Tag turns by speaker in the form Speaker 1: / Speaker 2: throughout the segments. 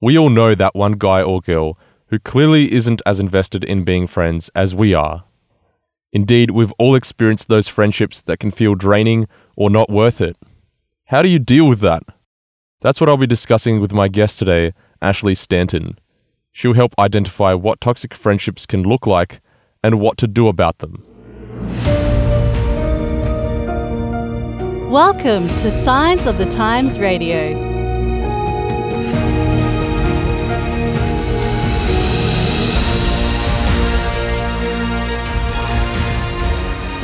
Speaker 1: We all know that one guy or girl who clearly isn't as invested in being friends as we are. Indeed, we've all experienced those friendships that can feel draining or not worth it. How do you deal with that? That's what I'll be discussing with my guest today, Ashley Stanton. She'll help identify what toxic friendships can look like and what to do about them.
Speaker 2: Welcome to Signs of the Times Radio.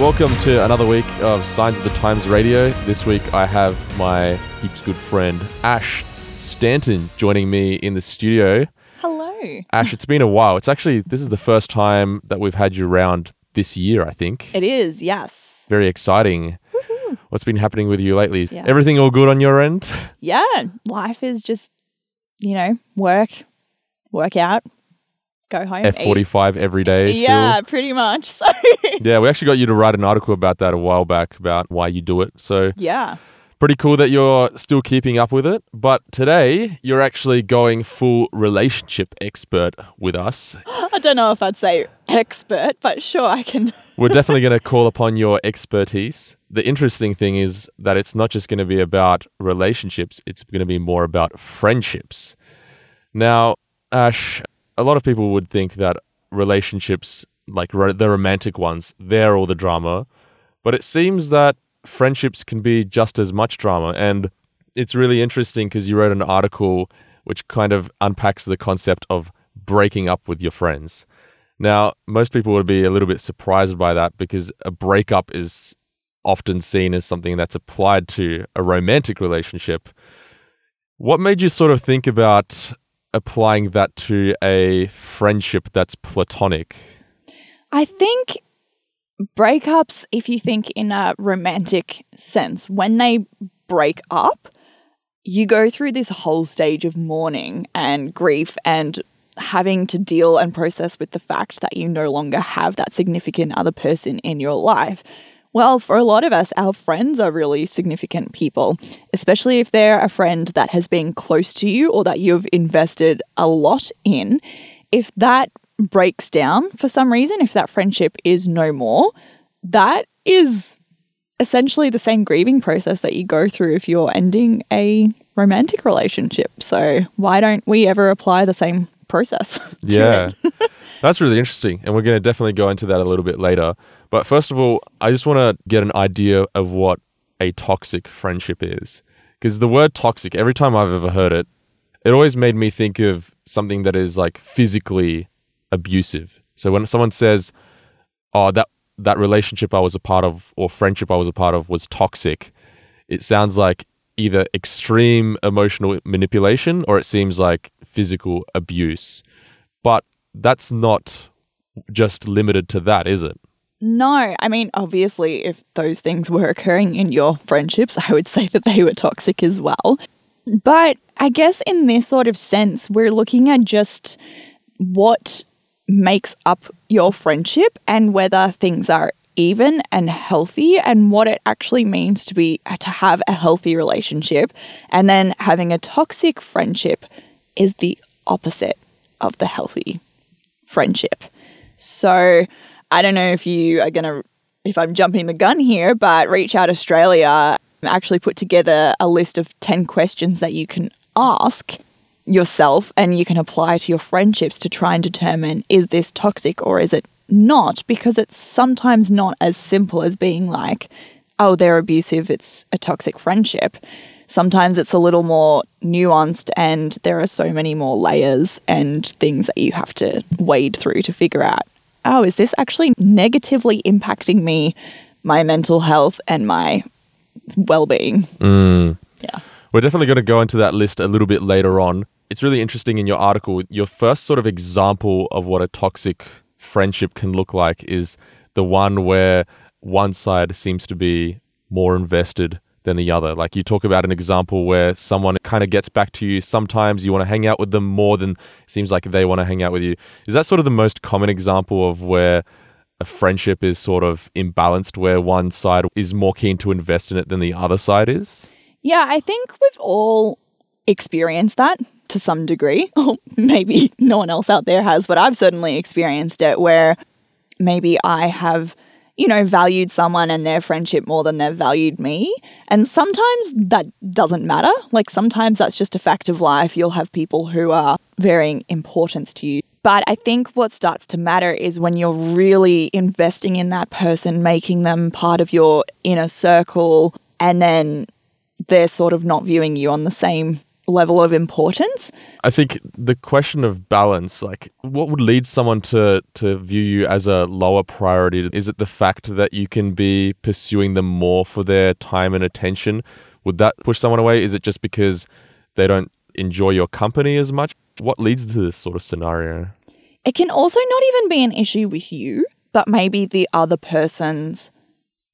Speaker 1: Welcome to another week of Signs of the Times Radio. This week I have my heaps good friend Ash Stanton joining me in the studio.
Speaker 3: Hello.
Speaker 1: Ash, it's been a while. It's actually this is the first time that we've had you around this year, I think.
Speaker 3: It is, yes.
Speaker 1: Very exciting. What's been happening with you lately?
Speaker 3: Yeah.
Speaker 1: Everything all good on your end?
Speaker 3: Yeah, life is just, you know, work, work out, go home.
Speaker 1: F45 every day
Speaker 3: Yeah,
Speaker 1: still.
Speaker 3: pretty much. So,
Speaker 1: Yeah, we actually got you to write an article about that a while back about why you do it. So
Speaker 3: yeah.
Speaker 1: pretty cool that you're still keeping up with it. But today, you're actually going full relationship expert with us.
Speaker 3: I don't know if I'd say expert, but sure, I can.
Speaker 1: We're definitely going to call upon your expertise. The interesting thing is that it's not just going to be about relationships, it's going to be more about friendships. Now, Ash, a lot of people would think that relationships, like ro- the romantic ones, they're all the drama. But it seems that friendships can be just as much drama. And it's really interesting because you wrote an article which kind of unpacks the concept of breaking up with your friends. Now, most people would be a little bit surprised by that because a breakup is often seen as something that's applied to a romantic relationship. What made you sort of think about applying that to a friendship that's platonic?
Speaker 3: I think breakups, if you think in a romantic sense, when they break up, you go through this whole stage of mourning and grief and having to deal and process with the fact that you no longer have that significant other person in your life. Well, for a lot of us, our friends are really significant people, especially if they're a friend that has been close to you or that you've invested a lot in. If that breaks down for some reason, if that friendship is no more, that is essentially the same grieving process that you go through if you're ending a romantic relationship. So, why don't we ever apply the same process?
Speaker 1: Yeah. That's really interesting. And we're going to definitely go into that a little bit later. But first of all, I just want to get an idea of what a toxic friendship is. Because the word toxic, every time I've ever heard it, it always made me think of something that is like physically abusive. So when someone says, oh, that, that relationship I was a part of or friendship I was a part of was toxic, it sounds like either extreme emotional manipulation or it seems like physical abuse. But that's not just limited to that, is it?
Speaker 3: No, I mean, obviously, if those things were occurring in your friendships, I would say that they were toxic as well. But I guess in this sort of sense, we're looking at just what makes up your friendship and whether things are even and healthy and what it actually means to be to have a healthy relationship and then having a toxic friendship is the opposite of the healthy friendship. So I don't know if you are going to, if I'm jumping the gun here, but Reach Out Australia actually put together a list of 10 questions that you can ask yourself and you can apply to your friendships to try and determine is this toxic or is it not? Because it's sometimes not as simple as being like, oh, they're abusive, it's a toxic friendship. Sometimes it's a little more nuanced and there are so many more layers and things that you have to wade through to figure out oh, is this actually negatively impacting me, my mental health, and my well being? Mm. Yeah.
Speaker 1: We're definitely going to go into that list a little bit later on. It's really interesting in your article. Your first sort of example of what a toxic friendship can look like is the one where one side seems to be more invested than the other. Like you talk about an example where someone kind of gets back to you. Sometimes you want to hang out with them more than seems like they want to hang out with you. Is that sort of the most common example of where a friendship is sort of imbalanced, where one side is more keen to invest in it than the other side is?
Speaker 3: Yeah, I think we've all experienced that to some degree, or oh, maybe no one else out there has, but I've certainly experienced it where maybe I have, you know, valued someone and their friendship more than they've valued me. And sometimes that doesn't matter. Like sometimes that's just a fact of life. You'll have people who are varying importance to you. But I think what starts to matter is when you're really investing in that person, making them part of your inner circle, and then they're sort of not viewing you on the same level of importance.
Speaker 1: I think the question of balance, like what would lead someone to to view you as a lower priority? Is it the fact that you can be pursuing them more for their time and attention? Would that push someone away? Is it just because they don't enjoy your company as much? What leads to this sort of scenario?
Speaker 3: It can also not even be an issue with you, but maybe the other person's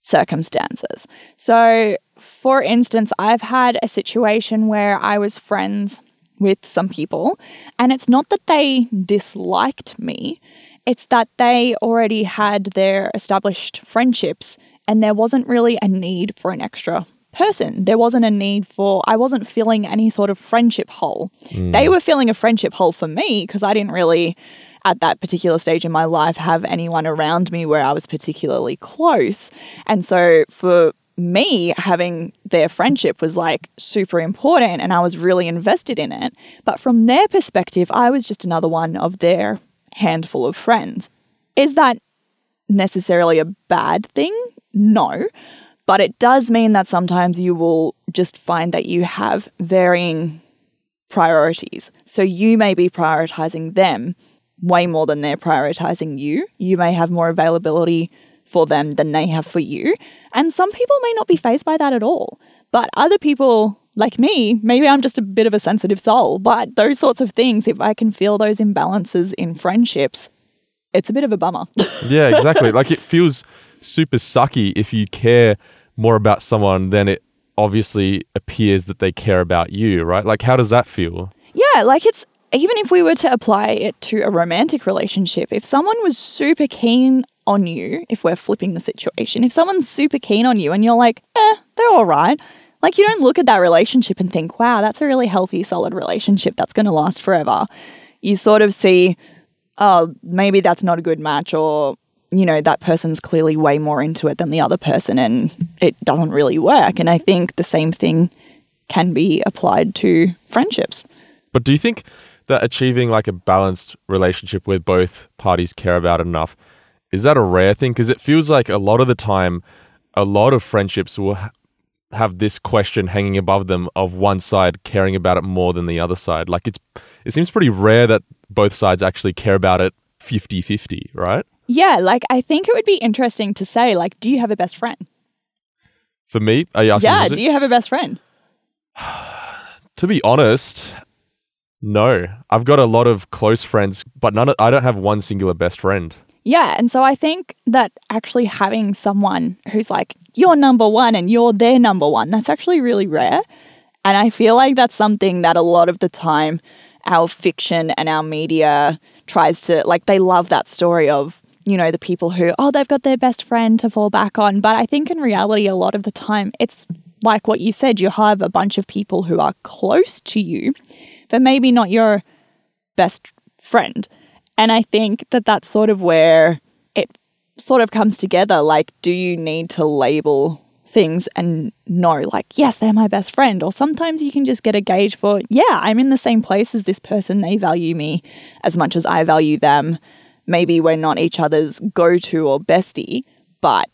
Speaker 3: circumstances. So, for instance, I've had a situation where I was friends with some people, and it's not that they disliked me, it's that they already had their established friendships, and there wasn't really a need for an extra person. There wasn't a need for, I wasn't filling any sort of friendship hole. Mm. They were filling a friendship hole for me because I didn't really, at that particular stage in my life, have anyone around me where I was particularly close. And so for me, having their friendship was like super important and I was really invested in it. But from their perspective, I was just another one of their handful of friends. Is that necessarily a bad thing? No. But it does mean that sometimes you will just find that you have varying priorities. So you may be prioritizing them way more than they're prioritizing you. You may have more availability for them than they have for you. And some people may not be faced by that at all. But other people, like me, maybe I'm just a bit of a sensitive soul, but those sorts of things, if I can feel those imbalances in friendships, it's a bit of a bummer.
Speaker 1: Yeah, exactly. like it feels super sucky if you care more about someone than it obviously appears that they care about you, right? Like how does that feel?
Speaker 3: Yeah, like it's even if we were to apply it to a romantic relationship, if someone was super keen on you, if we're flipping the situation, if someone's super keen on you and you're like, eh, they're all right, like you don't look at that relationship and think, wow, that's a really healthy, solid relationship that's going to last forever. You sort of see, oh, maybe that's not a good match or you know, that person's clearly way more into it than the other person and it doesn't really work. And I think the same thing can be applied to friendships.
Speaker 1: But do you think that achieving like a balanced relationship where both parties care about enough is that a rare thing? Because it feels like a lot of the time, a lot of friendships will ha- have this question hanging above them of one side caring about it more than the other side. Like it's, it seems pretty rare that both sides actually care about it 50 50, right?
Speaker 3: Yeah, like I think it would be interesting to say, like, do you have a best friend?
Speaker 1: For me, are you asking
Speaker 3: yeah, do you have a best friend?
Speaker 1: To be honest, no. I've got a lot of close friends, but none. Of, I don't have one singular best friend.
Speaker 3: Yeah, and so I think that actually having someone who's like you're number one and you're their number one, that's actually really rare. And I feel like that's something that a lot of the time our fiction and our media tries to like they love that story of you know the people who oh they've got their best friend to fall back on but i think in reality a lot of the time it's like what you said you have a bunch of people who are close to you but maybe not your best friend and i think that that's sort of where it sort of comes together like do you need to label things and know like yes they're my best friend? Or sometimes you can just get a gauge for yeah i'm in the same place as this person. They value me as much as i value them. Maybe we're not each other's go-to or bestie but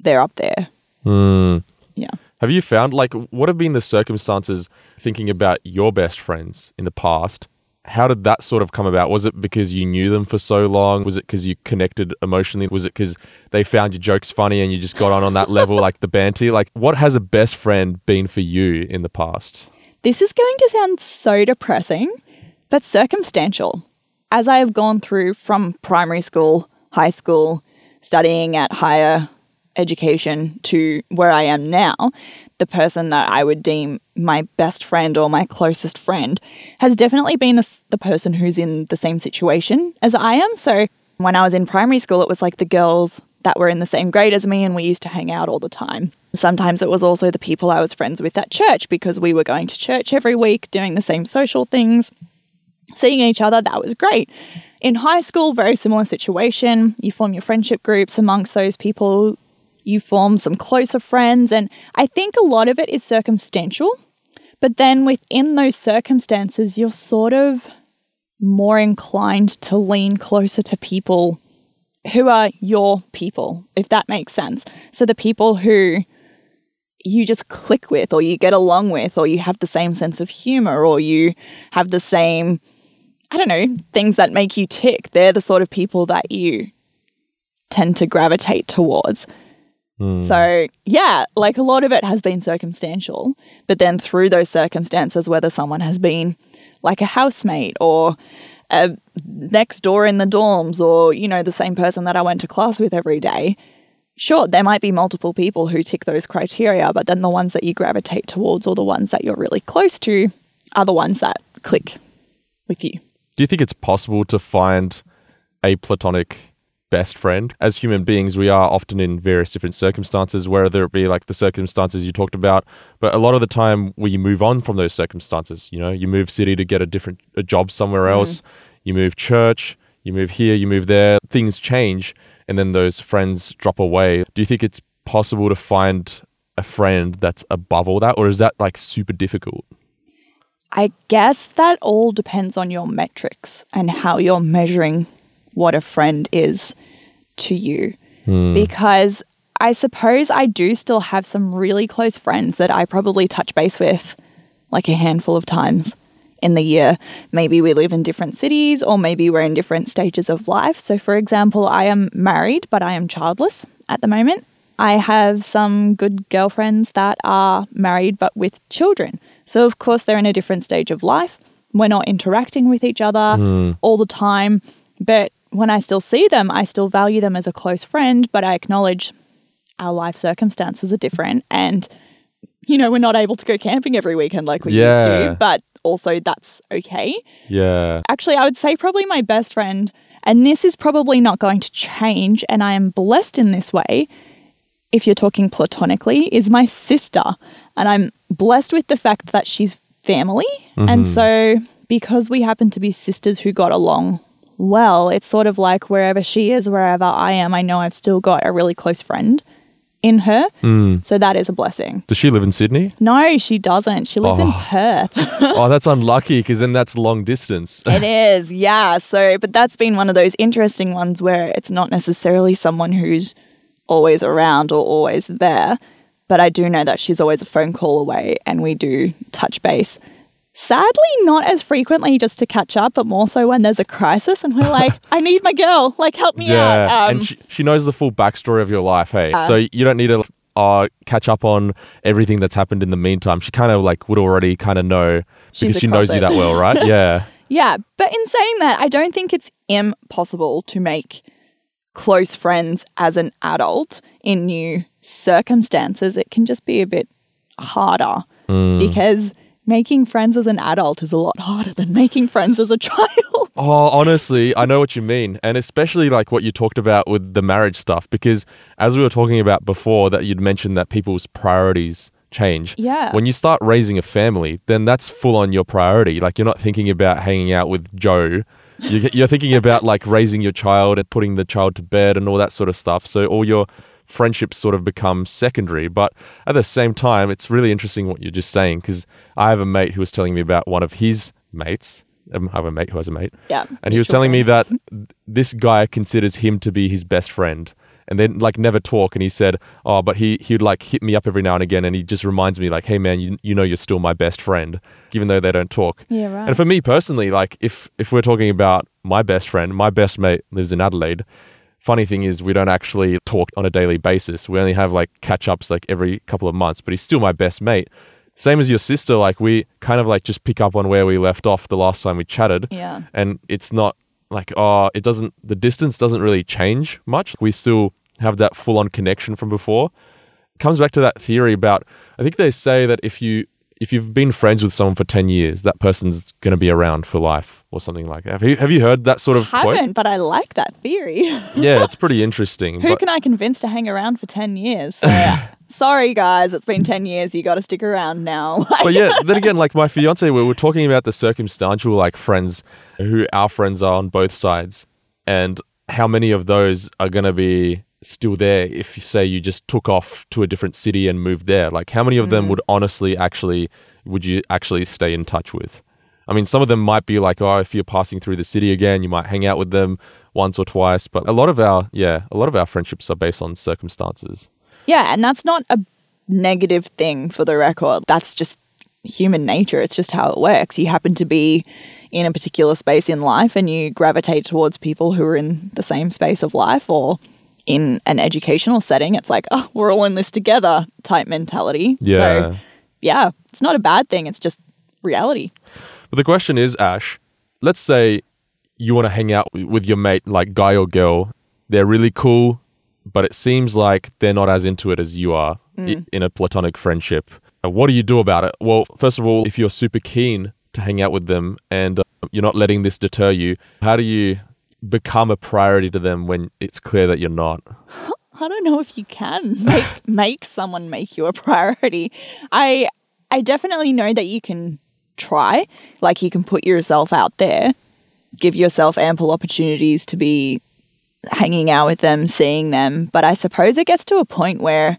Speaker 3: they're up there.
Speaker 1: Hmm.
Speaker 3: yeah.
Speaker 1: Have you found like what have been the circumstances thinking about your best friends in the past? How did that sort of come about? Was it because you knew them for so long? Was it because you connected emotionally? Was it because they found your jokes funny and you just got on on that level, like the banter? Like, what has a best friend been for you in the past?
Speaker 3: This is going to sound so depressing, but circumstantial. As I have gone through from primary school, high school, studying at higher education to where I am now, the person that I would deem my best friend or my closest friend has definitely been the, the person who's in the same situation as I am. So when I was in primary school, it was like the girls that were in the same grade as me and we used to hang out all the time. Sometimes it was also the people I was friends with at church because we were going to church every week, doing the same social things, seeing each other. That was great. In high school, very similar situation. You form your friendship groups amongst those people, you form some closer friends. And I think a lot of it is circumstantial. But then within those circumstances, you're sort of more inclined to lean closer to people who are your people, if that makes sense. So the people who you just click with, or you get along with, or you have the same sense of humor, or you have the same, I don't know, things that make you tick. They're the sort of people that you tend to gravitate towards. So, yeah, like a lot of it has been circumstantial, but then through those circumstances, whether someone has been like a housemate or uh, next door in the dorms or, you know, the same person that I went to class with every day, sure, there might be multiple people who tick those criteria, but then the ones that you gravitate towards or the ones that you're really close to are the ones that click with you.
Speaker 1: Do you think it's possible to find a platonic best friend? As human beings, we are often in various different circumstances, whether it be like the circumstances you talked about, but a lot of the time we move on from those circumstances. You know, you move city to get a different a job somewhere mm. else, you move church, you move here, you move there, things change, and then those friends drop away. Do you think it's possible to find a friend that's above all that, or is that like super difficult?
Speaker 3: I guess that all depends on your metrics and how you're measuring what a friend is to you. Because I suppose I do still have some really close friends that I probably touch base with like a handful of times in the year. Maybe we live in different cities or maybe we're in different stages of life. So, for example, I am married, but I am childless at the moment. I have some good girlfriends that are married but with children. So, of course, they're in a different stage of life. We're not interacting with each other hmm. all the time. But when I still see them, I still value them as a close friend, but I acknowledge our life circumstances are different. And, you know, we're not able to go camping every weekend like we used to, but also that's okay
Speaker 1: Yeah.
Speaker 3: actually, I would say probably my best friend, and this is probably not going to change, and I am blessed in this way, if you're talking platonically, is my sister. And I'm blessed with the fact that she's family. And mm-hmm. so, because we happen to be sisters who got along well, it's sort of like wherever she is, wherever I am, I know I've still got a really close friend in her. Hmm. So, that is a blessing.
Speaker 1: Does she live in Sydney?
Speaker 3: No, she doesn't. She lives in
Speaker 1: Oh.
Speaker 3: Perth.
Speaker 1: oh, that's unlucky because then that's long distance.
Speaker 3: It is, yeah. So, but that's been one of those interesting ones where it's not necessarily someone who's always around or always there. But I do know that she's always a phone call away and we do touch base. Sadly, not as frequently just to catch up, but more so when there's a crisis and we're like, I need my girl, like, help me
Speaker 1: yeah,
Speaker 3: out. Um,
Speaker 1: and she, she knows the full backstory of your life. Hey, so you don't need to uh, catch up on everything that's happened in the meantime. She kind of like would already kind of know because she knows you that well, right? Yeah.
Speaker 3: Yeah, but in saying that, I don't think it's impossible to make close friends as an adult in new circumstances. It can just be a bit harder because making friends as an adult is a lot harder than making friends as a child.
Speaker 1: Oh, honestly, I know what you mean. And especially like what you talked about with the marriage stuff, because as we were talking about before, that you'd mentioned that people's priorities change.
Speaker 3: Yeah.
Speaker 1: When you start raising a family, then that's full on your priority. Like you're not thinking about hanging out with Joe. You're, you're thinking about like raising your child and putting the child to bed and all that sort of stuff. So all your friendships sort of become secondary. But at the same time, it's really interesting what you're just saying because I have a mate who was telling me about one of his mates. Um, I have a mate who has a mate.
Speaker 3: Yeah,
Speaker 1: And he was telling me that this guy considers him to be his best friend. And then like never talk. And he said, Oh, but he he'd like hit me up every now and again and he just reminds me like, hey man, you you know you're still my best friend, even though they don't talk.
Speaker 3: Yeah, right.
Speaker 1: And for me personally, like if if we're talking about my best friend, my best mate lives in Adelaide. Funny thing is we don't actually talk on a daily basis. We only have like catch ups like every couple of months, but he's still my best mate. Same as your sister, like we kind of like just pick up on where we left off the last time we chatted
Speaker 3: Yeah.
Speaker 1: and it's not like oh it doesn't the distance doesn't really change much we still have that full on connection from before it comes back to that theory about i think they say that if you if you've been friends with someone for 10 years, that person's going to be around for life or something like that. Have you, have you heard that sort of quote?
Speaker 3: Haven't, but I like that theory.
Speaker 1: Yeah, it's pretty interesting.
Speaker 3: Who
Speaker 1: but-
Speaker 3: can I convince to hang around for 10 years? So, sorry, guys, it's been 10 years. You got to stick around now.
Speaker 1: but yeah, then again, like my fiance, we were talking about the circumstantial like friends who our friends are on both sides, and how many of those are going to be still there if you say you just took off to a different city and moved there. Like, how many of them mm. would honestly actually would you actually stay in touch with? I mean, some of them might be like, oh, if you're passing through the city again, you might hang out with them once or twice. But a lot of our, yeah, a lot of our friendships are based on circumstances.
Speaker 3: yeah, and that's not a negative thing for the record. That's just human nature. It's just how it works. You happen to be in a particular space in life and you gravitate towards people who are in the same space of life or in an educational setting. It's like, oh, we're all in this together type mentality.
Speaker 1: Yeah.
Speaker 3: So, yeah, it's not a bad thing. It's just reality.
Speaker 1: But the question is, Ash, let's say you want to hang out with your mate, like guy or girl. They're really cool, but it seems like they're not as into it as you are i- in a platonic friendship. Uh, What do you do about it? Well, first of all, if you're super keen to hang out with them and uh, you're not letting this deter you, how do you become a priority to them when it's clear that you're not?
Speaker 3: I don't know if you can make make someone make you a priority. I I definitely know that you can try. Like you can put yourself out there, give yourself ample opportunities to be hanging out with them, seeing them, but I suppose it gets to a point where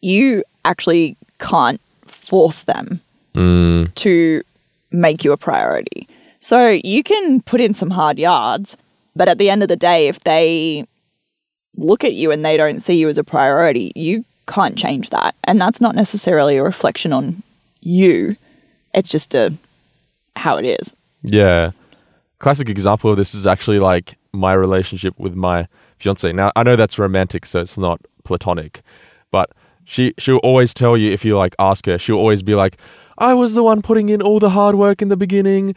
Speaker 3: you actually can't force them mm. to make you a priority. So you can put in some hard yards, but at the end of the day, if they look at you and they don't see you as a priority, you can't change that. And that's not necessarily a reflection on you. It's just a how it is.
Speaker 1: Yeah. Classic example of this is actually like my relationship with my fiance. Now I know that's romantic, so it's not platonic, but she she'll always tell you if you like ask her, she'll always be like, "I was the one putting in all the hard work in the beginning."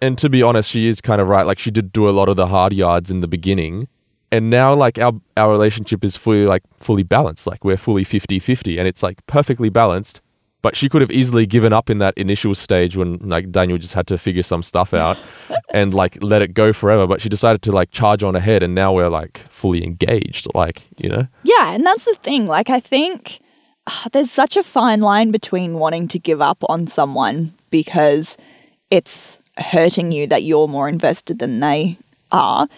Speaker 1: And to be honest, she is kind of right. Like she did do a lot of the hard yards in the beginning. And now like our our relationship is fully like fully balanced. Like we're fully 50-50 and it's like perfectly balanced. But she could have easily given up in that initial stage when like Daniel just had to figure some stuff out and like let it go forever. But she decided to like charge on ahead and now we're like fully engaged. Like, you know?
Speaker 3: Yeah, and that's the thing. Like, I think ah, there's such a fine line between wanting to give up on someone because it's hurting you that you're more invested than they are.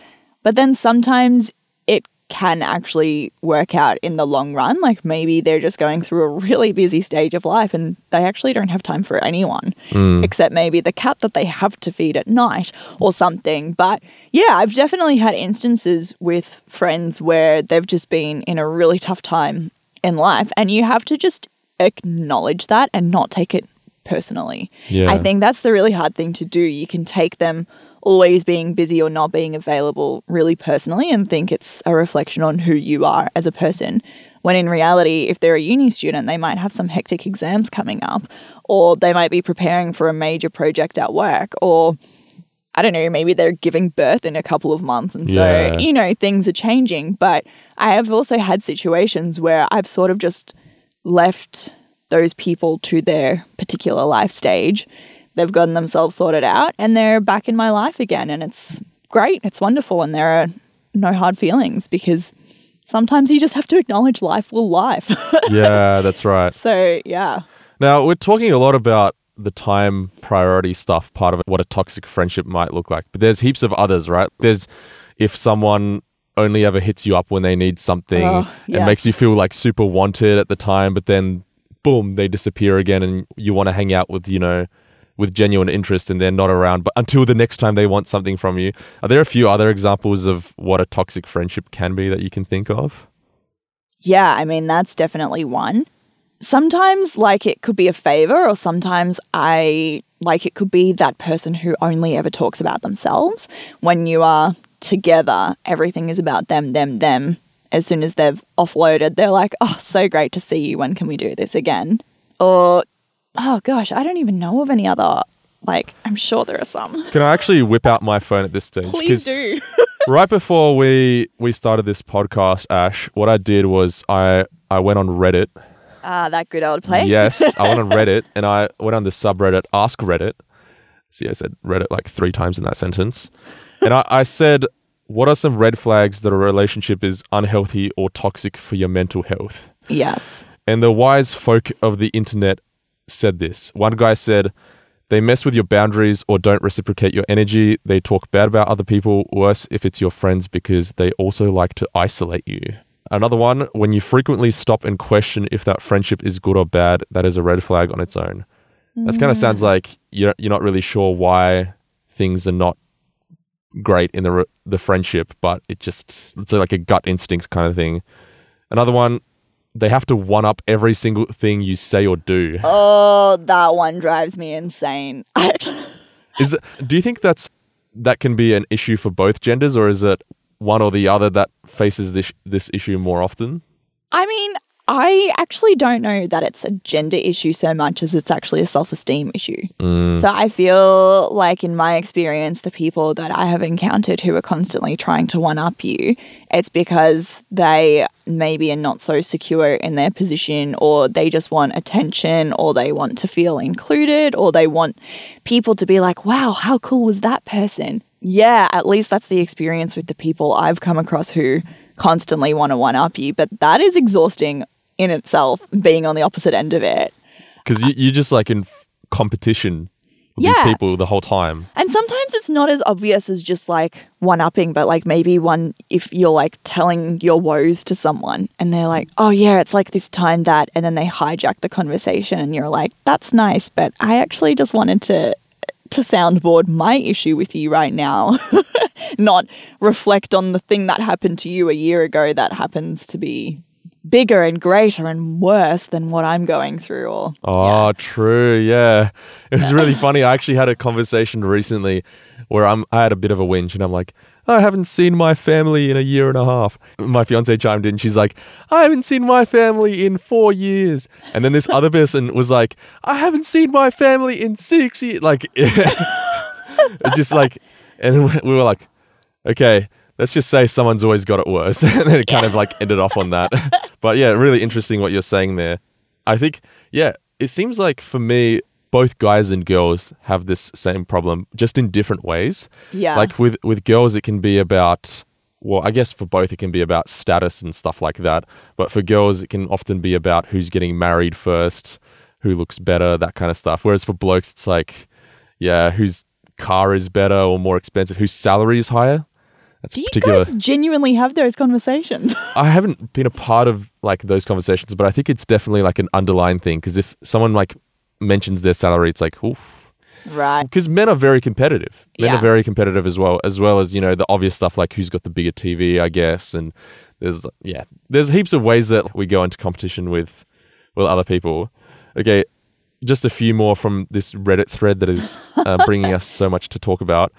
Speaker 3: But then sometimes it can actually work out in the long run. Like maybe they're just going through a really busy stage of life and they actually don't have time for anyone mm. except maybe the cat that they have to feed at night or something. But yeah, I've definitely had instances with friends where they've just been in a really tough time in life and you have to just acknowledge that and not take it personally.
Speaker 1: Yeah.
Speaker 3: I think that's the really hard thing to do. You can take them always being busy or not being available really personally and think it's a reflection on who you are as a person. When in reality, if they're a uni student, they might have some hectic exams coming up, or they might be preparing for a major project at work, or I don't know, maybe they're giving birth in a couple of months. And so,
Speaker 1: Yeah.
Speaker 3: you know, things are changing. But I have also had situations where I've sort of just left those people to their particular life stage. They've gotten themselves sorted out and they're back in my life again. And it's great. It's wonderful. And there are no hard feelings because sometimes you just have to acknowledge life will life.
Speaker 1: Yeah, that's right.
Speaker 3: so, yeah.
Speaker 1: Now, we're talking a lot about the time priority stuff, part of it, what a toxic friendship might look like. But there's heaps of others, right? There's if someone only ever hits you up when they need something,
Speaker 3: Oh,
Speaker 1: it
Speaker 3: yes.
Speaker 1: makes you feel like super wanted at the time, but then boom, they disappear again and you want to hang out with, you know, with genuine interest and they're not around, but until the next time they want something from you. Are there a few other examples of what a toxic friendship can be that you can think of?
Speaker 3: Yeah, I mean, that's definitely one. Sometimes, like, it could be a favor, or sometimes I like it could be that person who only ever talks about themselves. When you are together, everything is about them, them, them. As soon as they've offloaded, they're like, oh, so great to see you. When can we do this again? Or, oh gosh, I don't even know of any other. Like, I'm sure there are some.
Speaker 1: Can I actually whip out my phone at this stage?
Speaker 3: Please do.
Speaker 1: right before we we started this podcast, Ash, what I did was I I went on Reddit
Speaker 3: Ah, that good old place.
Speaker 1: Yes, I went on Reddit and I went on the subreddit Ask Reddit. See, I said Reddit like three times in that sentence. And I, I said, What are some red flags that a relationship is unhealthy or toxic for your mental health?
Speaker 3: yes.
Speaker 1: And the wise folk of the internet said this. One guy said, They mess with your boundaries or don't reciprocate your energy. They talk bad about other people, worse if it's your friends because they also like to isolate you. Another one, when you frequently stop and question if that friendship is good or bad, that is a red flag on its own. That kind of sounds mm. like you're, you're not really sure why things are not great in the the friendship, but it just it's like a gut instinct kind of thing. Another one, they have to one up every single thing you say or do.
Speaker 3: Oh, that one drives me insane.
Speaker 1: Is it, do you think that's that can be an issue for both genders, or is it one or the other that faces this this issue more often?
Speaker 3: I mean, I actually don't know that it's a gender issue so much as it's actually a self esteem issue. Mm. So I feel like, in my experience, the people that I have encountered who are constantly trying to one up you, it's because they maybe are not so secure in their position, or they just want attention, or they want to feel included, or they want people to be like, wow, how cool was that person? Yeah, at least that's the experience with the people I've come across who constantly want to one up you, but that is exhausting in itself, being on the opposite end of it.
Speaker 1: Because you, you're just like in f- competition with
Speaker 3: Yeah.
Speaker 1: these people the whole time.
Speaker 3: And sometimes it's not as obvious as just like one upping, but like maybe one, if you're like telling your woes to someone and they're like, oh yeah, it's like this time that, and then they hijack the conversation and you're like, that's nice, but I actually just wanted to. To soundboard my issue with you right now, not reflect on the thing that happened to you a year ago that happens to be bigger and greater and worse than what I'm going through. Or
Speaker 1: Oh, true. Yeah. It was really funny. I actually had a conversation recently where I'm, I had a bit of a whinge and I'm like, I haven't seen my family in a year and a half. My fiance chimed in. She's like, I haven't seen my family in four years. And then this other person was like, I haven't seen my family in six years. Like, just like, and we were like, okay, let's just say someone's always got it worse. and then it kind of like ended off on that. but yeah, really interesting what you're saying there. I think, yeah, it seems like for me, both guys and girls have this same problem, just in different ways.
Speaker 3: yeah,
Speaker 1: Like with with girls, it can be about well, I guess for both it can be about status and stuff like that. But for girls, it can often be about who's getting married first, who looks better, that kind of stuff. Whereas for blokes, it's like, yeah, whose car is better or more expensive, whose salary is higher. That's
Speaker 3: do you
Speaker 1: particular.
Speaker 3: guys genuinely have those conversations?
Speaker 1: I haven't been a part of like those conversations, but I think it's definitely like an underlying thing because if someone like mentions their salary, it's like, oof.
Speaker 3: right.
Speaker 1: Because men are very competitive. Men
Speaker 3: Yeah.
Speaker 1: are very competitive as well, as well as you know the obvious stuff like who's got the bigger TV, I guess, and there's yeah, there's heaps of ways that we go into competition with with other people. Okay, just a few more from this Reddit thread that is uh, bringing us so much to talk about.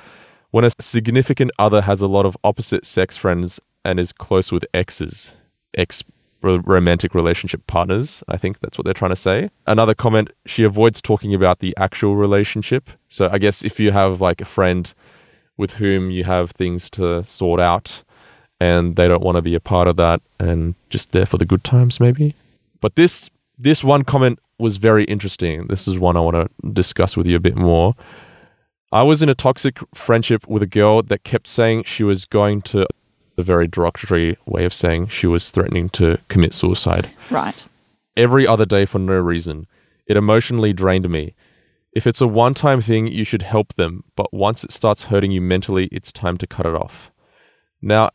Speaker 1: When a significant other has a lot of opposite sex friends and is close with exes, ex romantic relationship partners, I think that's what they're trying to say. Another comment, she avoids talking about the actual relationship. So I guess if you have like a friend with whom you have things to sort out and they don't want to be a part of that and just there for the good times maybe. But this this one comment was very interesting. This is one I want to discuss with you a bit more. I was in a toxic friendship with a girl that kept saying she was going to a very derogatory way of saying she was threatening to commit suicide
Speaker 3: Right.
Speaker 1: every other day for no reason. It emotionally drained me. If it's a one time thing, you should help them, but once it starts hurting you mentally, it's time to cut it off. Now,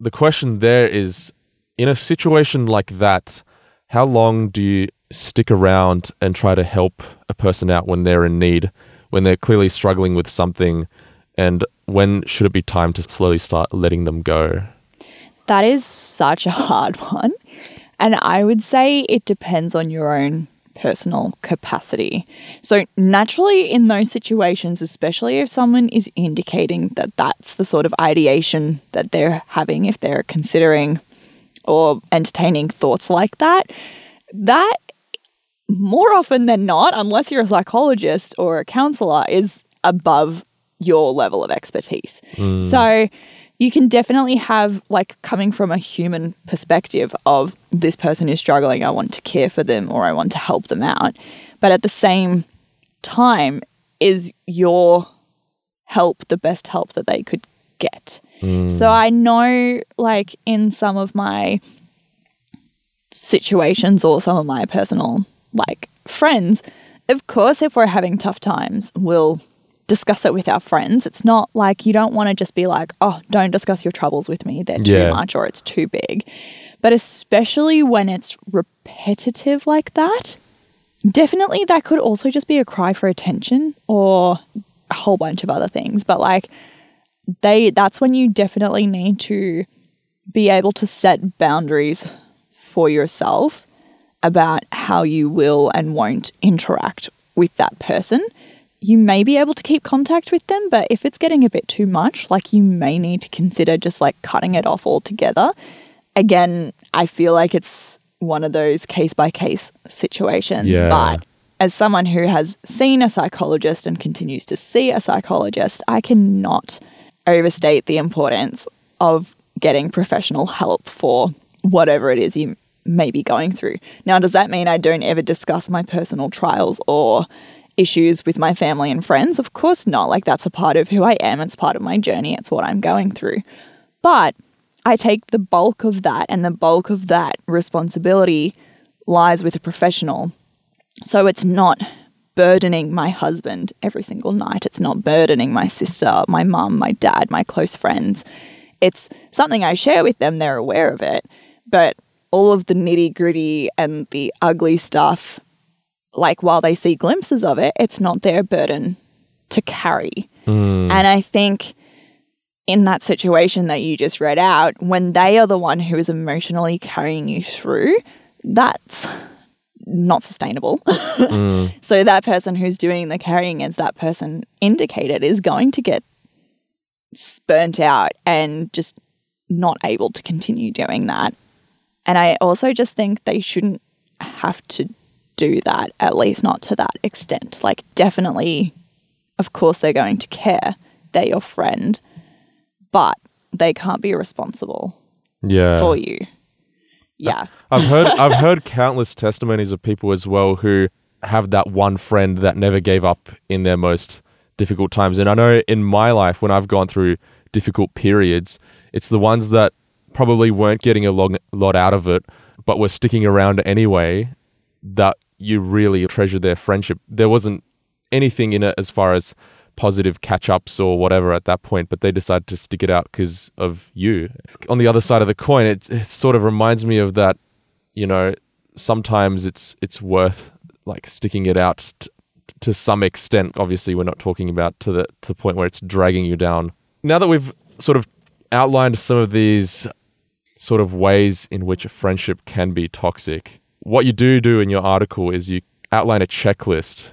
Speaker 1: the question there is in a situation like that, how long do you stick around and try to help a person out when they're in need, when they're clearly struggling with something, and when should it be time to slowly start letting them go?
Speaker 3: That is such a hard one. And I would say it depends on your own personal capacity. So, naturally, in those situations, especially if someone is indicating that that's the sort of ideation that they're having, if they're considering or entertaining thoughts like that, that more often than not, unless you're a psychologist or a counselor, is above your level of expertise. Hmm. So, you can definitely have like coming from a human perspective of this person is struggling, I want to care for them or I want to help them out. But at the same time, is your help the best help that they could get? Hmm. So I know, like, in some of my situations or some of my personal, like, friends, of course, if we're having tough times, we'll discuss it with our friends. It's not like you don't want to just be like, oh, don't discuss your troubles with me. They're too
Speaker 1: Yeah.
Speaker 3: much or it's too big. But especially when it's repetitive like that, definitely that could also just be a cry for attention or a whole bunch of other things. But like, they that's when you definitely need to be able to set boundaries for yourself about how you will and won't interact with that person. You may be able to keep contact with them, but if it's getting a bit too much, like you may need to consider just like cutting it off altogether. Again, I feel like it's one of those case by case situations,
Speaker 1: Yeah.
Speaker 3: but as someone who has seen a psychologist and continues to see a psychologist, I cannot overstate the importance of getting professional help for whatever it is you may be going through. Now, does that mean I don't ever discuss my personal trials or issues with my family and friends? Of course not. Like, that's a part of who I am, it's part of my journey, it's what I'm going through. But I take the bulk of that, and the bulk of that responsibility lies with a professional. So it's not burdening my husband every single night. It's not burdening my sister, my mum, my dad, my close friends. It's something I share with them, they're aware of it. But all of the nitty gritty and the ugly stuff, like while they see glimpses of it, it's not their burden to carry. Hmm. And I think in that situation that you just read out, when they are the one who is emotionally carrying you through, that's not sustainable. Hmm. so that person who's doing the carrying, as that person indicated, is going to get burnt out and just not able to continue doing that. And I also just think they shouldn't have to do that, at least not to that extent. Like, definitely, of course, they're going to care. They're your friend, but they can't be responsible
Speaker 1: Yeah.
Speaker 3: for you. Uh, yeah.
Speaker 1: I've heard I've heard countless testimonies of people as well who have that one friend that never gave up in their most difficult times. And I know in my life when I've gone through difficult periods, it's the ones that probably weren't getting a lot out of it, but were sticking around anyway that you really treasure their friendship. There wasn't anything in it as far as positive catch ups or whatever at that point, but they decided to stick it out because of you. On the other side of the coin, it, it sort of reminds me of that, you know, sometimes it's it's worth like sticking it out t- to some extent. Obviously, we're not talking about to the to the point where it's dragging you down. Now that we've sort of outlined some of these sort of ways in which a friendship can be toxic, what you do do in your article is you outline a checklist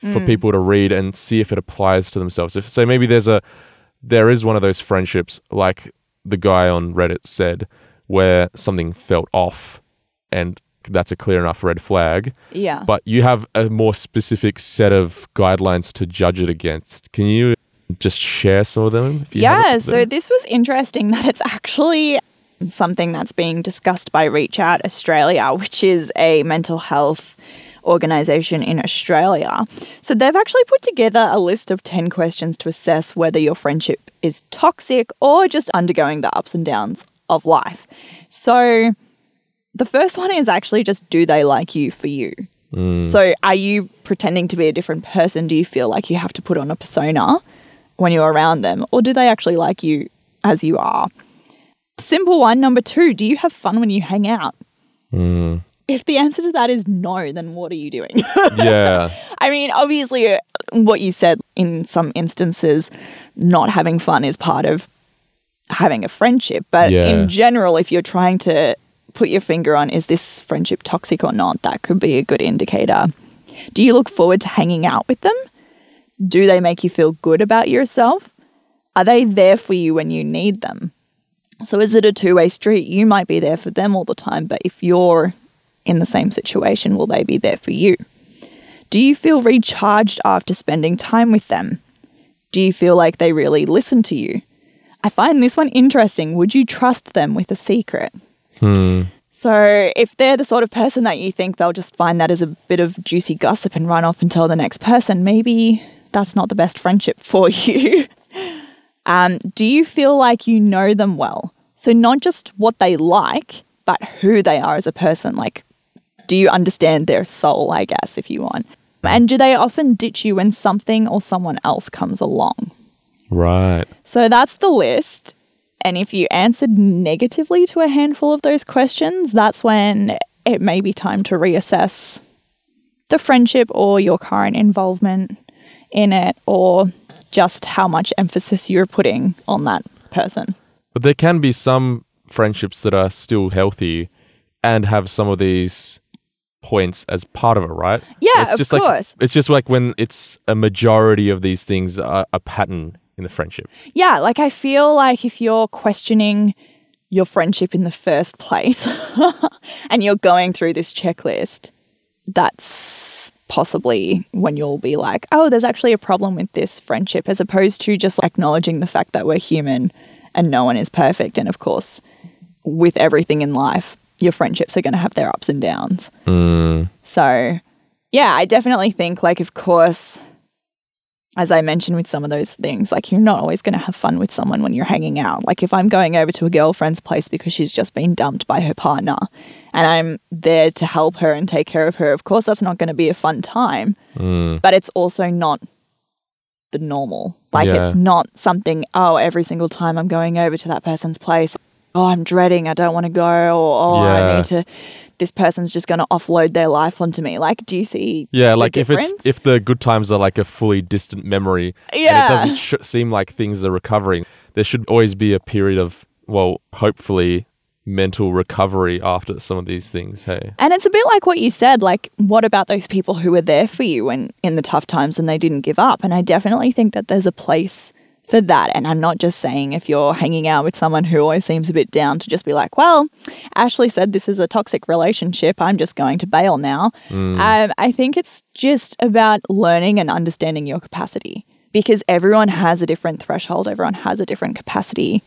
Speaker 1: for mm. people to read and see if it applies to themselves. If so, maybe there's a there is one of those friendships like the guy on Reddit said where something felt off and that's a clear enough red flag
Speaker 3: Yeah.
Speaker 1: but you have a more specific set of guidelines to judge it against. Can you just share some of them? If you
Speaker 3: Yeah, so this was interesting that it's actually something that's being discussed by Reach Out Australia, which is a mental health organization in Australia. So they've actually put together a list of 10 questions to assess whether your friendship is toxic or just undergoing the ups and downs of life. So the first one is actually just do they like you for you? Mm. So are you pretending to be a different person? Do you feel like you have to put on a persona when you're around them? Or do they actually like you as you are? Simple one. Number two, do you have fun when you hang out? Mm. If the answer to that is no, then what are you doing?
Speaker 1: yeah,
Speaker 3: I mean, obviously, what you said in some instances, not having fun is part of having a friendship. But
Speaker 1: Yeah.
Speaker 3: in general, if you're trying to put your finger on is this friendship toxic or not, that could be a good indicator. Do you look forward to hanging out with them? Do they make you feel good about yourself? Are they there for you when you need them? So is it a two way street? You might be there for them all the time, but if you're in the same situation, will they be there for you? Do you feel recharged after spending time with them? Do you feel like they really listen to you? I find this one interesting. Would you trust them with a secret?
Speaker 1: Hmm.
Speaker 3: So, if they're the sort of person that you think they'll just find that as a bit of juicy gossip and run off and tell the next person, maybe that's not the best friendship for you. Um, do you feel like you know them well? So, not just what they like, but who they are as a person. Like, do you understand their soul, I guess, if you want? And do they often ditch you when something or someone else comes along?
Speaker 1: Right.
Speaker 3: So that's the list. And if you answered negatively to a handful of those questions, that's when it may be time to reassess the friendship or your current involvement in it or just how much emphasis you're putting on that person.
Speaker 1: But there can be some friendships that are still healthy and have some of these points as part of it, right?
Speaker 3: Yeah,
Speaker 1: it's
Speaker 3: of
Speaker 1: just
Speaker 3: course.
Speaker 1: Like, it's just like when it's a majority of these things are a pattern in the friendship.
Speaker 3: Yeah, like I feel like if you're questioning your friendship in the first place and you're going through this checklist, that's possibly when you'll be like, oh, there's actually a problem with this friendship, as opposed to just acknowledging the fact that we're human and no one is perfect. And of course, with everything in life, your friendships are going to have their ups and downs. Mm. So, yeah, I definitely think, like, of course, as I mentioned with some of those things, like, you're not always going to have fun with someone when you're hanging out. Like, if I'm going over to a girlfriend's place because she's just been dumped by her partner and I'm there to help her and take care of her, of course, that's not going to be a fun time. Mm. But it's also not the normal. Like,
Speaker 1: Yeah.
Speaker 3: it's not something, oh, every single time I'm going over to that person's place, oh, I'm dreading, I don't want to go, or oh, I need to. This person's just going to offload their life onto me. Like, do you see?
Speaker 1: Yeah, like if it's if the good times are like a fully distant memory,
Speaker 3: Yeah.
Speaker 1: and it doesn't sh- seem like things are recovering. There should always be a period of well, hopefully, mental recovery after some of these things. Hey,
Speaker 3: And it's a bit like what you said, like what about those people who were there for you when in the tough times and they didn't give up? And I definitely think that there's a place for that. And I'm not just saying if you're hanging out with someone who always seems a bit down to just be like, well, Ashley said this is a toxic relationship. I'm just going to bail now. Um, I think it's just about learning and understanding your capacity because everyone has a different threshold, everyone has a different capacity.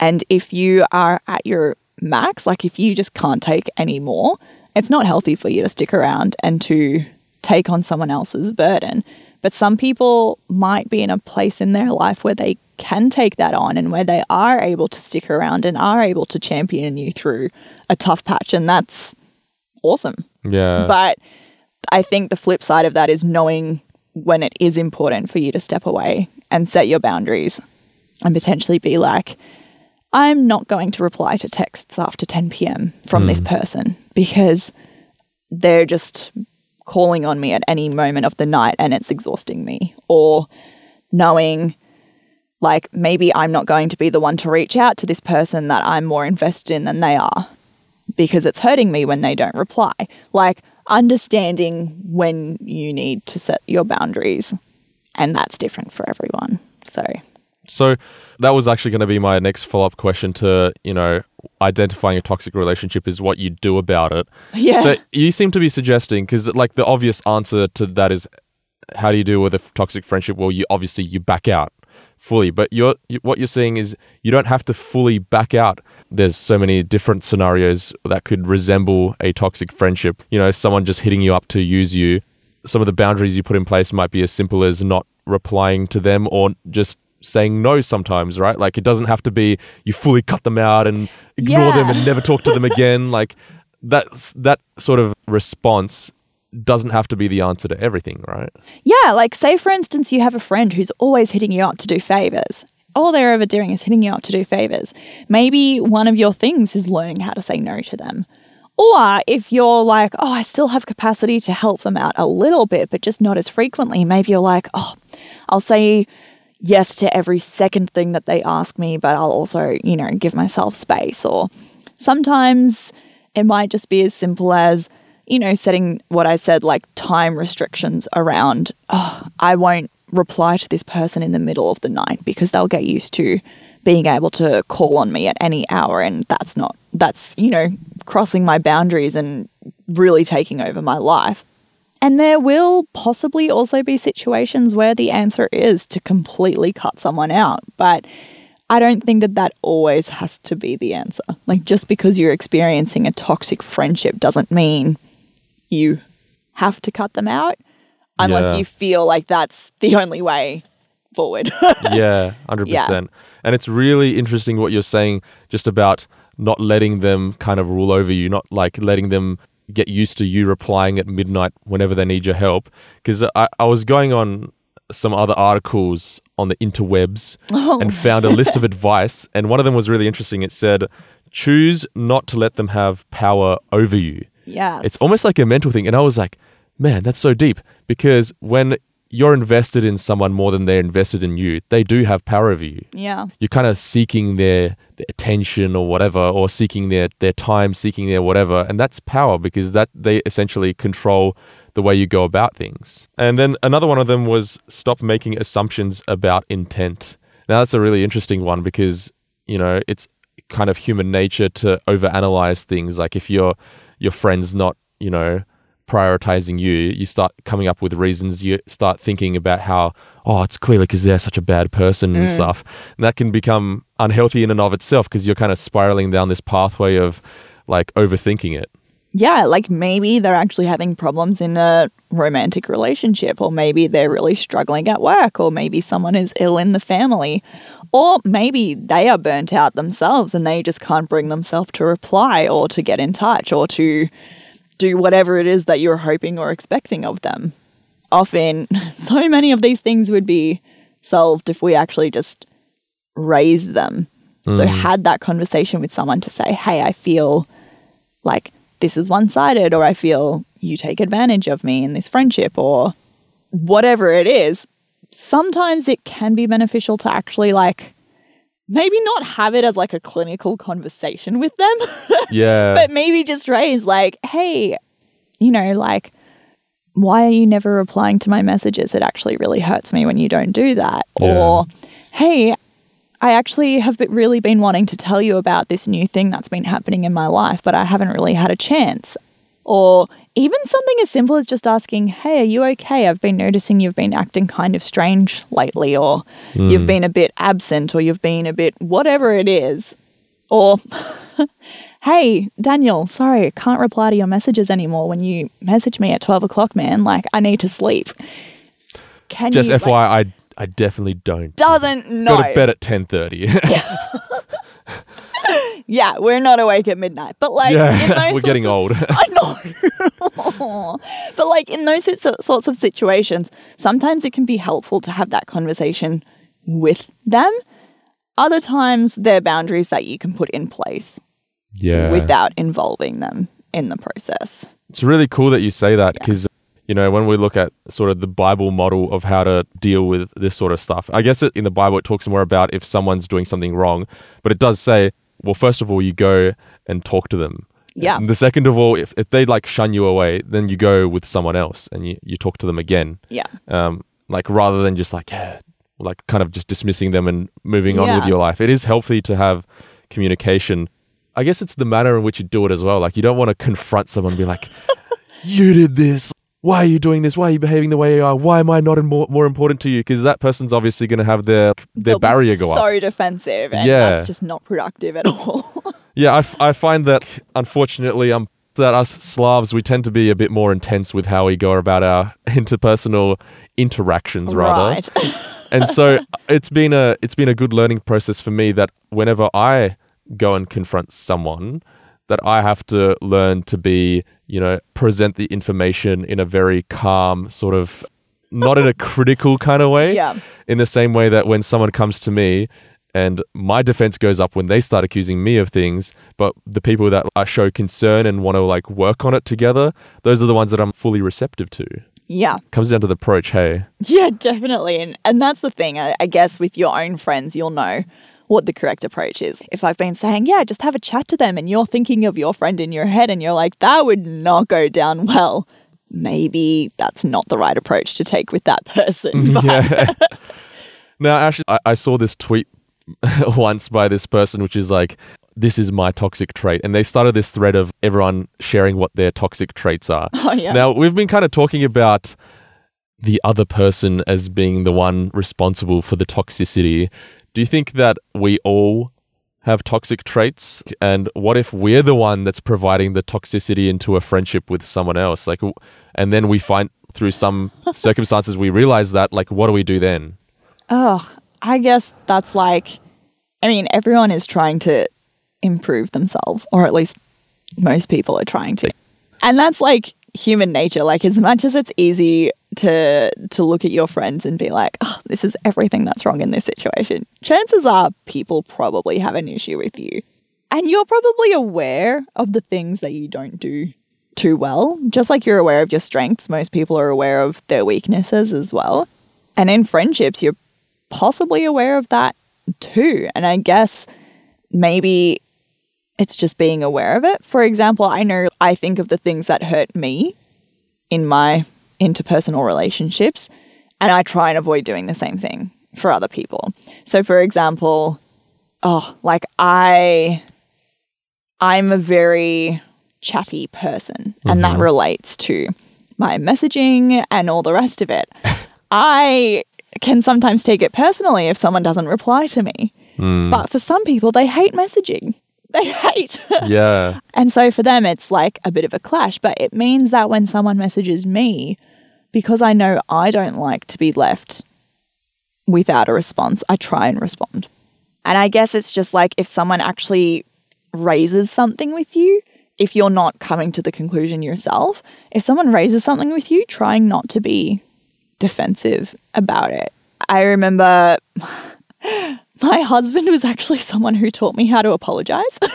Speaker 3: And if you are at your max, like if you just can't take any more, it's not healthy for you to stick around and to take on someone else's burden. But some people might be in a place in their life where they can take that on and where they are able to stick around and are able to champion you through a tough patch. And that's awesome.
Speaker 1: yeah,
Speaker 3: But I think the flip side of that is knowing when it is important for you to step away and set your boundaries and potentially be like, I'm not going to reply to texts after 10 p.m. from this hmm. person because they're just calling on me at any moment of the night and it's exhausting me. Or knowing like maybe I'm not going to be the one to reach out to this person that I'm more invested in than they are because it's hurting me when they don't reply. Like understanding when you need to set your boundaries, and that's different for everyone. So,
Speaker 1: So that was actually going to be my next follow up question to, you know, identifying a toxic relationship is what you do about it.
Speaker 3: yeah.
Speaker 1: So you seem to be suggesting because like the obvious answer to that is how do you deal with a toxic friendship? Well, you obviously you back out fully, but you're you, what you're saying is you don't have to fully back out. There's so many different scenarios that could resemble a toxic friendship. You know, someone just hitting you up to use you. Some of the boundaries you put in place might be as simple as not replying to them or just saying no sometimes, right? Like it doesn't have to be you fully cut them out and ignore them and never talk to them again. Like that's that sort of response doesn't have to be the answer to everything, right?
Speaker 3: Yeah, like say for instance you have a friend who's always hitting you up to do favors. All they're ever doing is hitting you up to do favors. Maybe one of your things is learning how to say no to them. Or if you're like, oh, I still have capacity to help them out a little bit, but just not as frequently, maybe you're like, oh, I'll say yes to every second thing that they ask me, but I'll also, you know, give myself space. Or sometimes it might just be as simple as, you know, setting what I said, like time restrictions around, oh, I won't reply to this person in the middle of the night because they'll get used to being able to call on me at any hour. And that's not, that's, you know, crossing my boundaries and really taking over my life. And there will possibly also be situations where the answer is to completely cut someone out. But I don't think that that always has to be the answer. Like, just because you're experiencing a toxic friendship doesn't mean you have to cut them out unless
Speaker 1: Yeah.
Speaker 3: you feel like that's the only way forward.
Speaker 1: yeah, hundred percent. And it's really interesting what you're saying, just about not letting them kind of rule over you, not like letting them get used to you replying at midnight whenever they need your help. Because I, I was going on some other articles on the interwebs oh and found a list of advice, and one of them was really interesting. It said, "Choose not to let them have power over you."
Speaker 3: yes.
Speaker 1: It's almost like a mental thing. And I was like, man, that's so deep because when you're invested in someone more than they're invested in you, they do have power over you.
Speaker 3: Yeah.
Speaker 1: You're kind of seeking their, their attention or whatever, or seeking their, their time, seeking their whatever. And that's power because that they essentially control the way you go about things. And then another one of them was stop making assumptions about intent. Now that's a really interesting one because, you know, it's kind of human nature to overanalyze things. Like if your your friend's not, you know, prioritizing you, you start coming up with reasons. You start thinking about how, oh, it's clearly because they're such a bad person and mm. stuff. And that can become unhealthy in and of itself because you're kind of spiraling down this pathway of like overthinking it.
Speaker 3: yeah, like maybe they're actually having problems in a romantic relationship, or maybe they're really struggling at work, or maybe someone is ill in the family, or maybe they are burnt out themselves and they just can't bring themselves to reply or to get in touch or to do whatever it is that you're hoping or expecting of them. Often, so many of these things would be solved if we actually just raised them. So, mm. had that conversation with someone to say, hey, I feel like this is one sided, or I feel you take advantage of me in this friendship, or whatever it is, sometimes it can be beneficial to actually like maybe not have it as like a clinical conversation with them,
Speaker 1: Yeah.
Speaker 3: but maybe just raise like, hey, you know, like, why are you never replying to my messages? It actually really hurts me when you don't do that.
Speaker 1: Yeah.
Speaker 3: Or, hey, I actually have really been wanting to tell you about this new thing that's been happening in my life, but I haven't really had a chance. Or even something as simple as just asking, Hey, are you okay? I've been noticing you've been acting kind of strange lately, or hmm. you've been a bit absent, or you've been a bit whatever it is. Or, Hey, Daniel, sorry, I can't reply to your messages anymore when you message me at 12 o'clock, man. Like, I need to sleep. Can
Speaker 1: Just
Speaker 3: you,
Speaker 1: FYI,
Speaker 3: like,
Speaker 1: I, I definitely don't.
Speaker 3: doesn't know.
Speaker 1: Go to bed at 10.30.
Speaker 3: Yeah, we're not awake at midnight. But like, in
Speaker 1: yeah, we're getting
Speaker 3: of-
Speaker 1: old.
Speaker 3: I know. But like in those sorts of situations, sometimes it can be helpful to have that conversation with them. Other times, there are boundaries that you can put in place
Speaker 1: yeah.
Speaker 3: without involving them in the process.
Speaker 1: It's really cool that you say that because, you know, when we look at sort of the Bible model of how to deal with this sort of stuff, I guess it, in the Bible it talks more about if someone's doing something wrong, but it does say, well, first of all, you go and talk to them.
Speaker 3: Yeah.
Speaker 1: And the second of all, if, if they like shun you away, then you go with someone else and you, you talk to them again.
Speaker 3: Yeah.
Speaker 1: Um, like rather than just like, yeah, like kind of just dismissing them and moving on with your life. It is healthy to have communication. I guess it's the manner in which you do it as well. Like you don't want to confront someone and be like, you did this. Why are you doing this? Why are you behaving the way you are? Why am I not more, more important to you? Because that person's obviously going to have their their
Speaker 3: They'll
Speaker 1: barrier go up.
Speaker 3: So defensive, and
Speaker 1: Yeah.
Speaker 3: that's just not productive at all.
Speaker 1: Yeah, I, f- I find that unfortunately, um, that us Slavs we tend to be a bit more intense with how we go about our interpersonal interactions, rather.
Speaker 3: right.
Speaker 1: and so it's been a it's been a good learning process for me that whenever I go and confront someone that I have to learn to be, you know, present the information in a very calm sort of not in a critical kind of way.
Speaker 3: Yeah.
Speaker 1: In the same way that when someone comes to me and my defense goes up when they start accusing me of things, but the people that I show concern and want to like work on it together, those are the ones that I'm fully receptive to.
Speaker 3: yeah.
Speaker 1: Comes down to the approach, hey.
Speaker 3: Yeah, definitely. And and that's the thing. I, I guess with your own friends, you'll know what the correct approach is. If I've been saying, yeah, just have a chat to them, and you're thinking of your friend in your head, and you're like, that would not go down well. Maybe that's not the right approach to take with that person. But
Speaker 1: yeah. now, actually, I, I saw this tweet once by this person, which is like, this is my toxic trait. And they started this thread of everyone sharing what their toxic traits are.
Speaker 3: Oh, yeah.
Speaker 1: Now, we've been kind of talking about the other person as being the one responsible for the toxicity. Do you think that we all have toxic traits? And what if we're the one that's providing the toxicity into a friendship with someone else? Like, and then we find through some circumstances we realize that. Like, what do we do then?
Speaker 3: Oh, I guess that's like, I mean, everyone is trying to improve themselves, or at least most people are trying to. And that's like human nature. Like, as much as it's easy to to look at your friends and be like, oh, this is everything that's wrong in this situation, chances are people probably have an issue with you. And you're probably aware of the things that you don't do too well. Just like you're aware of your strengths, most people are aware of their weaknesses as well. And in friendships, you're possibly aware of that too. And I guess maybe it's just being aware of it. For example, I know I think of the things that hurt me in my interpersonal relationships, and I try and avoid doing the same thing for other people. So, for example, oh, like I, I'm a very chatty person, and that mm-hmm. relates to my messaging and all the rest of it. I can sometimes take it personally if someone doesn't reply to me. Hmm. But for some people, they hate messaging. They hate.
Speaker 1: Yeah.
Speaker 3: and so for them, it's like a bit of a clash. But it means that when someone messages me, because I know I don't like to be left without a response, I try and respond. And I guess it's just like if someone actually raises something with you, if you're not coming to the conclusion yourself, if someone raises something with you, trying not to be defensive about it. I remember my husband was actually someone who taught me how to apologize.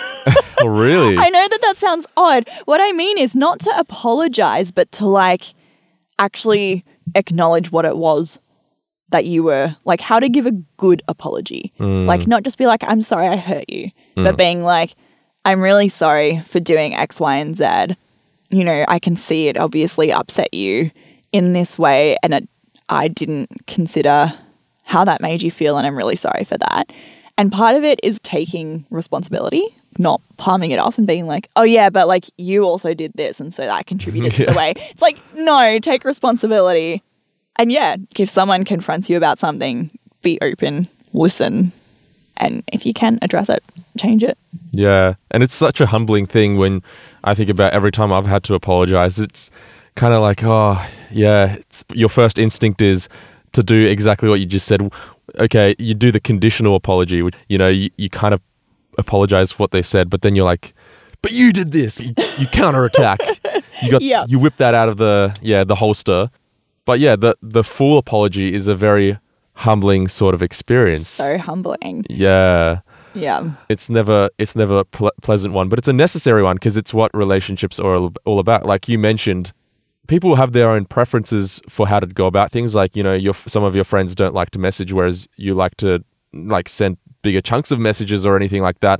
Speaker 1: Oh, really?
Speaker 3: I know that that sounds odd. What I mean is not to apologize, but to like actually acknowledge what it was that you were like, how to give a good apology. Mm. Like, not just be like, I'm sorry I hurt you, but mm. being like, I'm really sorry for doing X, Y, and Z. You know, I can see it obviously upset you in this way, and it, I didn't consider how that made you feel, and I'm really sorry for that. And part of it is taking responsibility, not palming it off and being like, oh, yeah, but like you also did this. And so that contributed to the way. It's like, no, take responsibility. And yeah, if someone confronts you about something, be open, listen. And if you can address it, change it.
Speaker 1: Yeah, and it's such a humbling thing when I think about every time I've had to apologize. It's kind of like, oh, yeah, it's, your first instinct is to do exactly what you just said. Okay, you do the conditional apology. which, You know, you, you kind of apologize for what they said, but then you're like, but you did this. You, you counterattack. You got
Speaker 3: Yeah.
Speaker 1: you whip that out of the yeah the holster. But yeah, the the full apology is a very humbling sort of experience.
Speaker 3: So humbling.
Speaker 1: yeah
Speaker 3: Yeah.
Speaker 1: it's never it's never a ple- pleasant one, but it's a necessary one because it's what relationships are all- all about. Like you mentioned, people have their own preferences for how to go about things. Like you know, your some of your friends don't like to message, whereas you like to like send bigger chunks of messages or anything like that.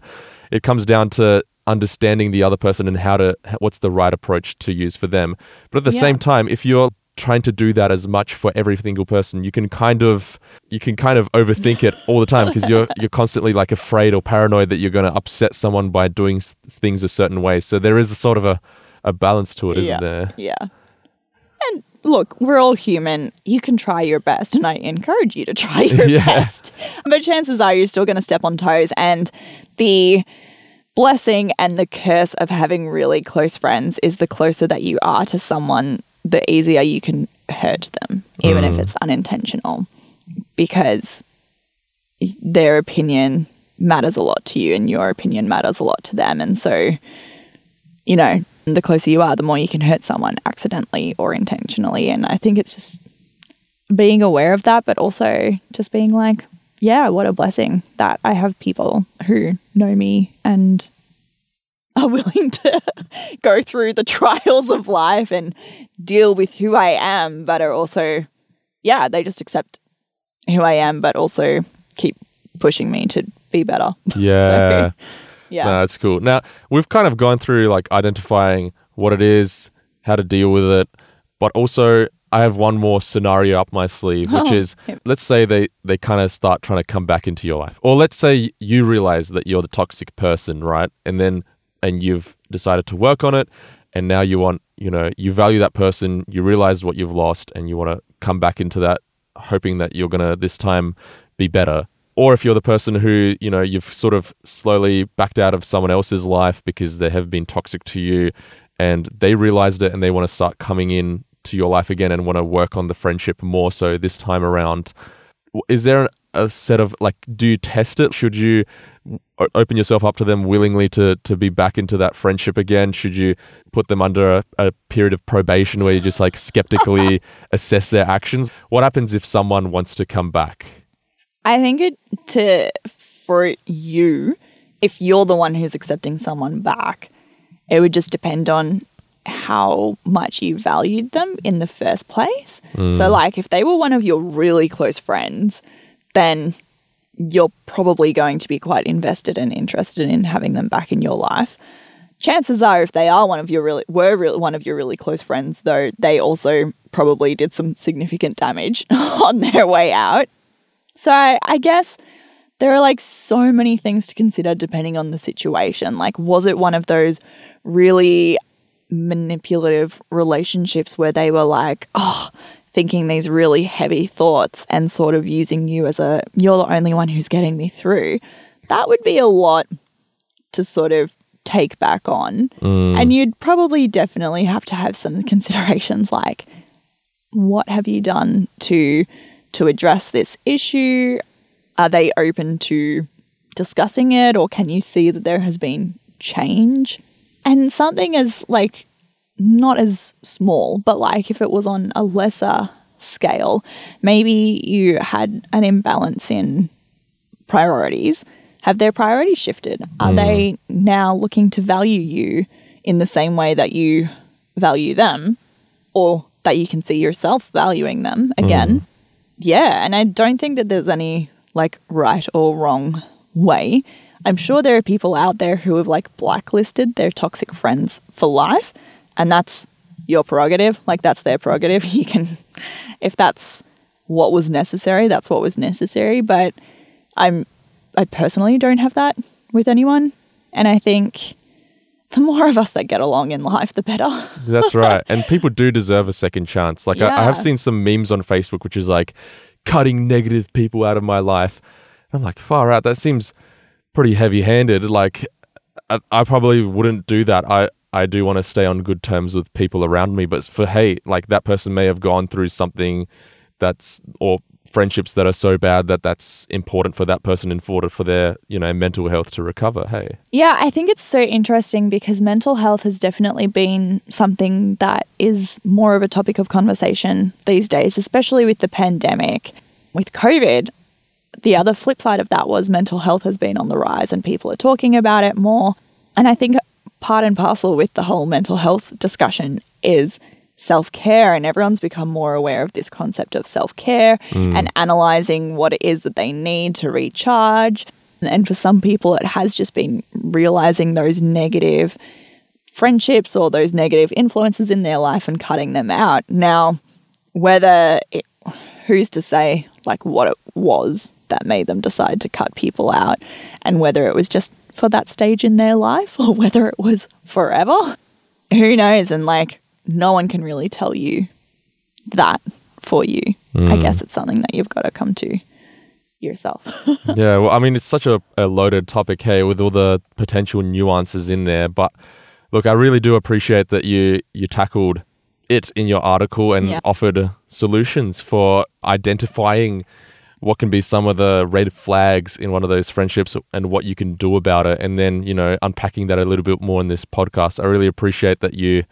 Speaker 1: It comes down to understanding the other person and how to what's the right approach to use for them. But at the
Speaker 3: Yeah.
Speaker 1: same time, if you're trying to do that as much for every single person you can kind of you can kind of overthink it all the time because you're you're constantly like afraid or paranoid that you're going to upset someone by doing s- things a certain way so there is a sort of a, a balance to it isn't
Speaker 3: yeah.
Speaker 1: there
Speaker 3: Yeah. Look, we're all human. You can try your best, and I encourage you to try your
Speaker 1: Yeah.
Speaker 3: best. But chances are you're still going to step on toes. And the blessing and the curse of having really close friends is the closer that you are to someone, the easier you can hurt them, even if mm. it's unintentional, because their opinion matters a lot to you and your opinion matters a lot to them. And so, you know, the closer you are, the more you can hurt someone accidentally or intentionally. And I think it's just being aware of that, but also just being like, yeah, what a blessing that I have people who know me and are willing to go through the trials of life and deal with who I am, but are also, yeah, they just accept who I am, but also keep pushing me to be better.
Speaker 1: yeah
Speaker 3: Yeah.
Speaker 1: No, that's cool. Now we've kind of gone through like identifying what it is, how to deal with it, but also I have one more scenario up my sleeve, which is let's say they they kind of start trying to come back into your life, or let's say you realize that you're the toxic person, right? And then and you've decided to work on it, and now you want you know you value that person, you realize what you've lost, and you want to come back into that, hoping that you're gonna this time be better. Or if you're the person who you know you've sort of slowly backed out of someone else's life because they have been toxic to you and they realized it and they want to start coming in to your life again and want to work on the friendship more so this time around. Is there a set of like do you test it? Should you open yourself up to them willingly to to be back into that friendship again? Should you put them under a, a period of probation where you just like skeptically assess their actions? What happens if someone wants to come back
Speaker 3: I think it to for you, if you're the one who's accepting someone back, it would just depend on how much you valued them in the first place. Mm. So like if they were one of your really close friends, then you're probably going to be quite invested and interested in having them back in your life. Chances are, if they are one of your really were really one of your really close friends, though, they also probably did some significant damage on their way out. So I, I guess there are like so many things to consider depending on the situation. Like, was it one of those really manipulative relationships where they were like, oh, thinking these really heavy thoughts and sort of using you as a, you're the only one who's getting me through? That would be a lot to sort of take back on. Mm. And you'd probably definitely have to have some considerations like, what have you done to to address this issue? Are they open to discussing it or can you see that there has been change? And something as like not as small, but like if it was on a lesser scale, maybe you had an imbalance in priorities. Have their priorities shifted? Are they mm. now looking to value you in the same way that you value them or that you can see yourself valuing them again? Mm. Yeah, and I don't think that there's any like right or wrong way. I'm sure there are people out there who have like blacklisted their toxic friends for life, and that's your prerogative. Like that's their prerogative. You can if that's what was necessary, that's what was necessary, but I'm I personally don't have that with anyone, and I think the more of us that get along in life, the better.
Speaker 1: That's right. And people do deserve a second chance. Like, I, I have seen some memes on Facebook, which is like cutting negative people out of my life. I'm like, far out. That seems pretty heavy handed. Like, I, I probably wouldn't do that. I, I do want to stay on good terms with people around me. But for, hey, like that person may have gone through something that's, or friendships that are so bad that that's important for that person in order for their, you know, mental health to recover. Hey.
Speaker 3: Yeah, I think it's so interesting because mental health has definitely been something that is more of a topic of conversation these days, especially with the pandemic. With COVID, the other flip side of that was mental health has been on the rise and people are talking about it more. And I think part and parcel with the whole mental health discussion is self care, and everyone's become more aware of this concept of self care mm. and analyzing what it is that they need to recharge. And for some people, it has just been realizing those negative friendships or those negative influences in their life and cutting them out. Now, whether it, who's to say like what it was that made them decide to cut people out and whether it was just for that stage in their life or whether it was forever, who knows? And like, no one can really tell you that for you. I hmm. guess it's something that you've got to come to yourself.
Speaker 1: yeah, well, I mean, it's such a, a loaded topic, hey, with all the potential nuances in there. But look, I really do appreciate that you you tackled it in your article and
Speaker 3: Yeah.
Speaker 1: offered solutions for identifying what can be some of the red flags in one of those friendships and what you can do about it, and then you know unpacking that a little bit more in this podcast. I really appreciate that you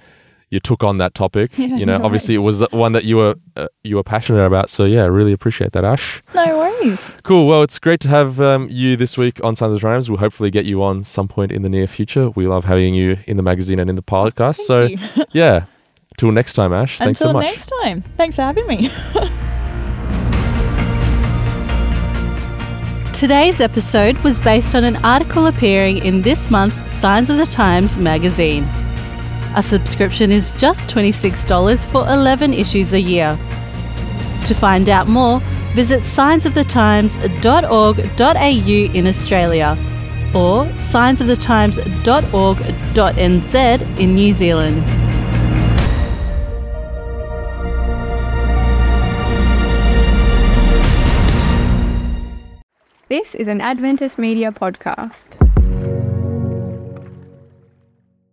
Speaker 1: you took on that topic.
Speaker 3: Yeah,
Speaker 1: you know,
Speaker 3: no
Speaker 1: obviously it was one that you were uh, you were passionate about. So yeah, I really appreciate that, Ash.
Speaker 3: no worries.
Speaker 1: Cool. Well, it's great to have um, you this week on Signs of the Times. We'll hopefully get you on some point in the near future. We love having you in the magazine and in the podcast. so,
Speaker 3: Thank you.
Speaker 1: yeah. Till next time, Ash. Thanks
Speaker 3: Until
Speaker 1: so much.
Speaker 3: next time. Thanks for having me.
Speaker 2: Today's episode was based on an article appearing in this month's Signs of the Times magazine. A subscription is just $26 for 11 issues a year. To find out more, visit signsofthetimes.org.au in Australia or signsofthetimes.org.nz in New Zealand.
Speaker 4: This is an Adventist Media podcast.